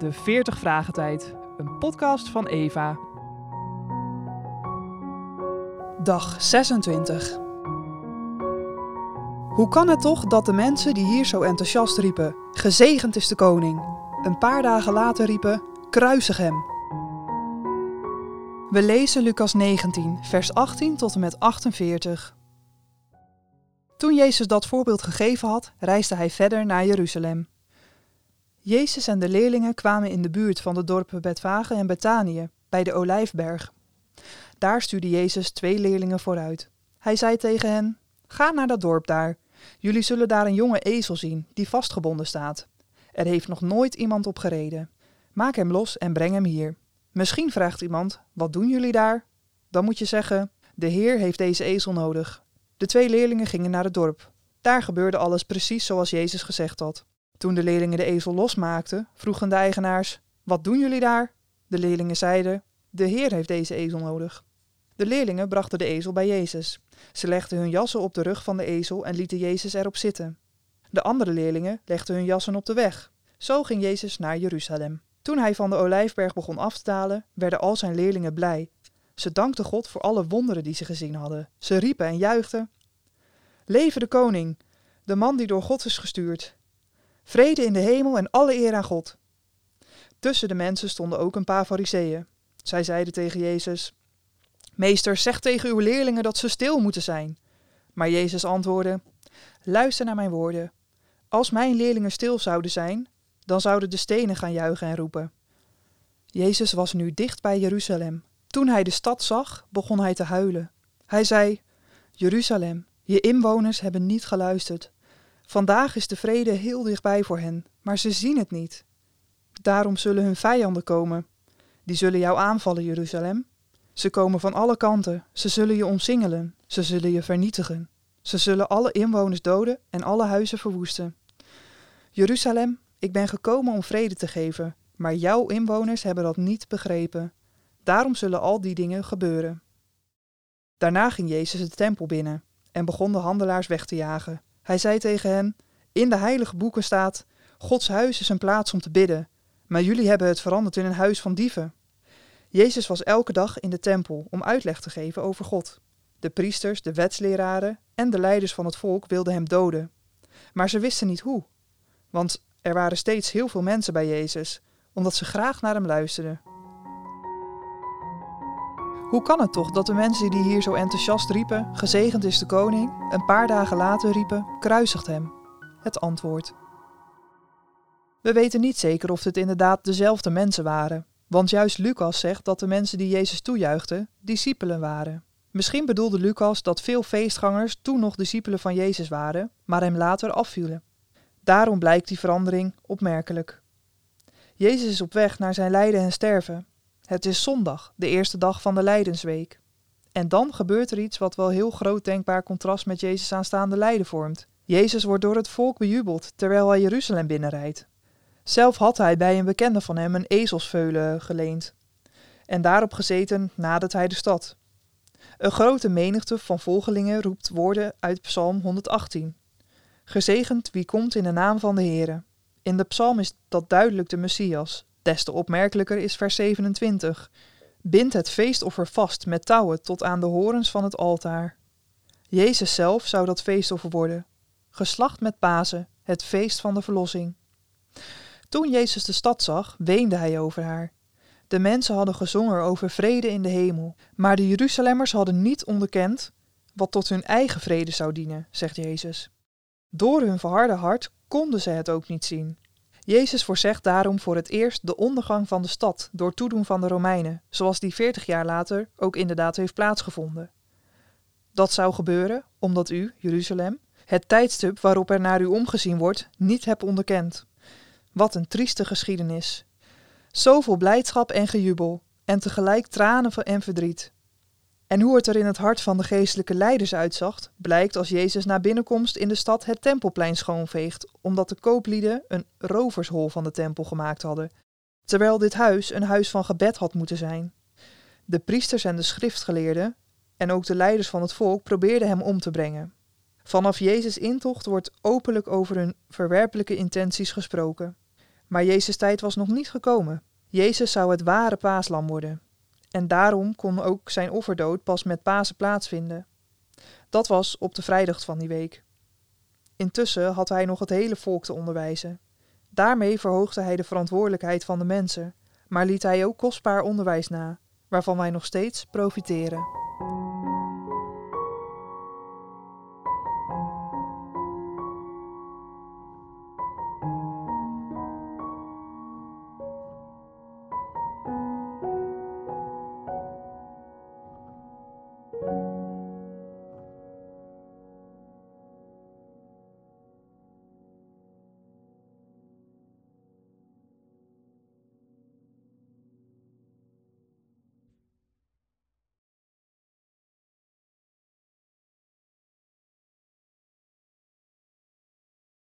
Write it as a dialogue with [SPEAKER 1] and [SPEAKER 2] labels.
[SPEAKER 1] De 40 Vragen Tijd, een podcast van Eva. Dag 26. Hoe kan het toch dat de mensen die hier zo enthousiast riepen: Gezegend is de koning, een paar dagen later riepen: Kruisig hem? We lezen Lucas 19, vers 18 tot en met 48. Toen Jezus dat voorbeeld gegeven had, reisde hij verder naar Jeruzalem. Jezus en de leerlingen kwamen in de buurt van de dorpen Betfage en Betanië, bij de Olijfberg. Daar stuurde Jezus twee leerlingen vooruit. Hij zei tegen hen: Ga naar dat dorp daar. Jullie zullen daar een jonge ezel zien, die vastgebonden staat. Er heeft nog nooit iemand op gereden. Maak hem los en breng hem hier. Misschien vraagt iemand: Wat doen jullie daar? Dan moet je zeggen: De Heer heeft deze ezel nodig. De twee leerlingen gingen naar het dorp. Daar gebeurde alles precies zoals Jezus gezegd had. Toen de leerlingen de ezel losmaakten, vroegen de eigenaars: Wat doen jullie daar? De leerlingen zeiden: De Heer heeft deze ezel nodig. De leerlingen brachten de ezel bij Jezus. Ze legden hun jassen op de rug van de ezel en lieten Jezus erop zitten. De andere leerlingen legden hun jassen op de weg. Zo ging Jezus naar Jeruzalem. Toen hij van de olijfberg begon af te dalen, werden al zijn leerlingen blij. Ze dankten God voor alle wonderen die ze gezien hadden. Ze riepen en juichten: Leven de koning, de man die door God is gestuurd. Vrede in de hemel en alle eer aan God. Tussen de mensen stonden ook een paar fariseeën. Zij zeiden tegen Jezus: Meester, zeg tegen uw leerlingen dat ze stil moeten zijn. Maar Jezus antwoordde: Luister naar mijn woorden. Als mijn leerlingen stil zouden zijn, dan zouden de stenen gaan juichen en roepen. Jezus was nu dicht bij Jeruzalem. Toen hij de stad zag, begon hij te huilen. Hij zei: Jeruzalem, je inwoners hebben niet geluisterd. Vandaag is de vrede heel dichtbij voor hen, maar ze zien het niet. Daarom zullen hun vijanden komen. Die zullen jou aanvallen, Jeruzalem. Ze komen van alle kanten, ze zullen je omsingelen, ze zullen je vernietigen. Ze zullen alle inwoners doden en alle huizen verwoesten. Jeruzalem, ik ben gekomen om vrede te geven, maar jouw inwoners hebben dat niet begrepen. Daarom zullen al die dingen gebeuren. Daarna ging Jezus de tempel binnen en begon de handelaars weg te jagen. Hij zei tegen hen: In de heilige boeken staat: Gods huis is een plaats om te bidden, maar jullie hebben het veranderd in een huis van dieven. Jezus was elke dag in de tempel om uitleg te geven over God. De priesters, de wetsleraren en de leiders van het volk wilden hem doden. Maar ze wisten niet hoe. Want er waren steeds heel veel mensen bij Jezus, omdat ze graag naar hem luisterden. Hoe kan het toch dat de mensen die hier zo enthousiast riepen: Gezegend is de koning, een paar dagen later riepen: Kruisigt hem? Het antwoord. We weten niet zeker of het inderdaad dezelfde mensen waren, want juist Lucas zegt dat de mensen die Jezus toejuichten, discipelen waren. Misschien bedoelde Lucas dat veel feestgangers toen nog discipelen van Jezus waren, maar hem later afvielen. Daarom blijkt die verandering opmerkelijk. Jezus is op weg naar zijn lijden en sterven. Het is zondag, de eerste dag van de Lijdensweek. En dan gebeurt er iets wat wel heel groot denkbaar contrast met Jezus aanstaande lijden vormt. Jezus wordt door het volk bejubeld terwijl hij Jeruzalem binnenrijdt. Zelf had hij bij een bekende van hem een ezelsveulen geleend en daarop gezeten nadert hij de stad. Een grote menigte van volgelingen roept woorden uit Psalm 118. Gezegend wie komt in de naam van de Heere. In de psalm is dat duidelijk de Messias. Des te opmerkelijker is vers 27. Bind het feestoffer vast met touwen tot aan de horens van het altaar. Jezus zelf zou dat feestoffer worden. Geslacht met Pasen, het feest van de verlossing. Toen Jezus de stad zag, weende hij over haar. De mensen hadden gezongen over vrede in de hemel, maar de Jeruzalemmers hadden niet onderkend wat tot hun eigen vrede zou dienen, zegt Jezus. Door hun verharde hart konden ze het ook niet zien. Jezus voorzegt daarom voor het eerst de ondergang van de stad door toedoen van de Romeinen, zoals die veertig jaar later ook inderdaad heeft plaatsgevonden. Dat zou gebeuren omdat u, Jeruzalem, het tijdstip waarop er naar u omgezien wordt, niet hebt onderkend. Wat een trieste geschiedenis. Zoveel blijdschap en gejubel, en tegelijk tranen en verdriet. En hoe het er in het hart van de geestelijke leiders uitzag, blijkt als Jezus na binnenkomst in de stad het tempelplein schoonveegt, omdat de kooplieden een rovershol van de tempel gemaakt hadden, terwijl dit huis een huis van gebed had moeten zijn. De priesters en de schriftgeleerden, en ook de leiders van het volk, probeerden hem om te brengen. Vanaf Jezus' intocht wordt openlijk over hun verwerpelijke intenties gesproken. Maar Jezus' tijd was nog niet gekomen. Jezus zou het ware paaslam worden. En daarom kon ook zijn offerdood pas met Pasen plaatsvinden. Dat was op de vrijdag van die week. Intussen had hij nog het hele volk te onderwijzen. Daarmee verhoogde hij de verantwoordelijkheid van de mensen, maar liet hij ook kostbaar onderwijs na, waarvan wij nog steeds profiteren.